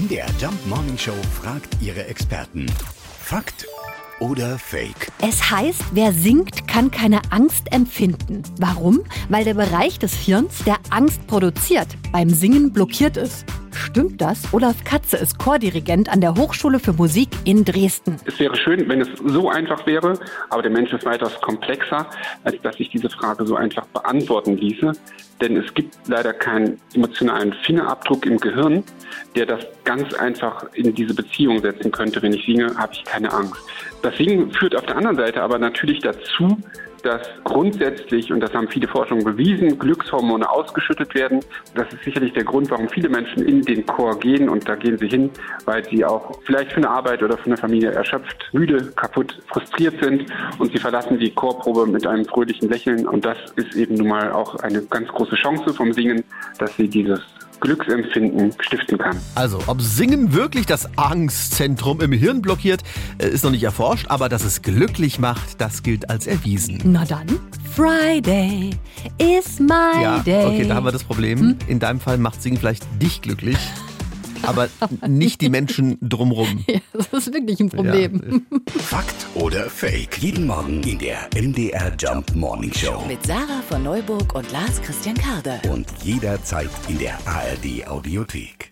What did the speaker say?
MDR Jump Morning Show fragt ihre Experten. Fakt oder Fake? Es heißt, wer singt, kann keine Angst empfinden. Warum? Weil der Bereich des Hirns, der Angst produziert, beim Singen blockiert ist. Stimmt das? Olaf Katze ist Chordirigent an der Hochschule für Musik in Dresden. Es wäre schön, wenn es so einfach wäre, aber der Mensch ist weitaus komplexer, als dass sich diese Frage so einfach beantworten ließe. Denn es gibt leider keinen emotionalen Fingerabdruck im Gehirn, der das ganz einfach in diese Beziehung setzen könnte. Wenn ich singe, habe ich keine Angst. Das Singen führt auf der anderen Seite aber natürlich dazu, dass grundsätzlich, und das haben viele Forschungen bewiesen, Glückshormone ausgeschüttet werden. Das ist sicherlich der Grund, warum viele Menschen in den Chor gehen. Und da gehen sie hin, weil sie auch vielleicht für eine Arbeit oder für eine Familie erschöpft, müde, kaputt, frustriert sind. Und sie verlassen die Chorprobe mit einem fröhlichen Lächeln. Und das ist eben nun mal auch eine ganz große Chance vom Singen, dass sie dieses Glücksempfinden stiften kann. Also, ob Singen wirklich das Angstzentrum im Hirn blockiert, äh, ist noch nicht erforscht, aber dass es glücklich macht, das gilt als erwiesen. Na dann, Friday is my Ja, day. okay, da haben wir das Problem. In deinem Fall macht Singen vielleicht dich glücklich, aber nicht die Menschen drumrum. Ja, das ist wirklich ein Problem. Fakt oder Fake? Jeden Morgen in der MDR Jump Morning Show. Mit Sarah von Neuburg und Lars Christian Karde. Und jederzeit in der ARD Audiothek.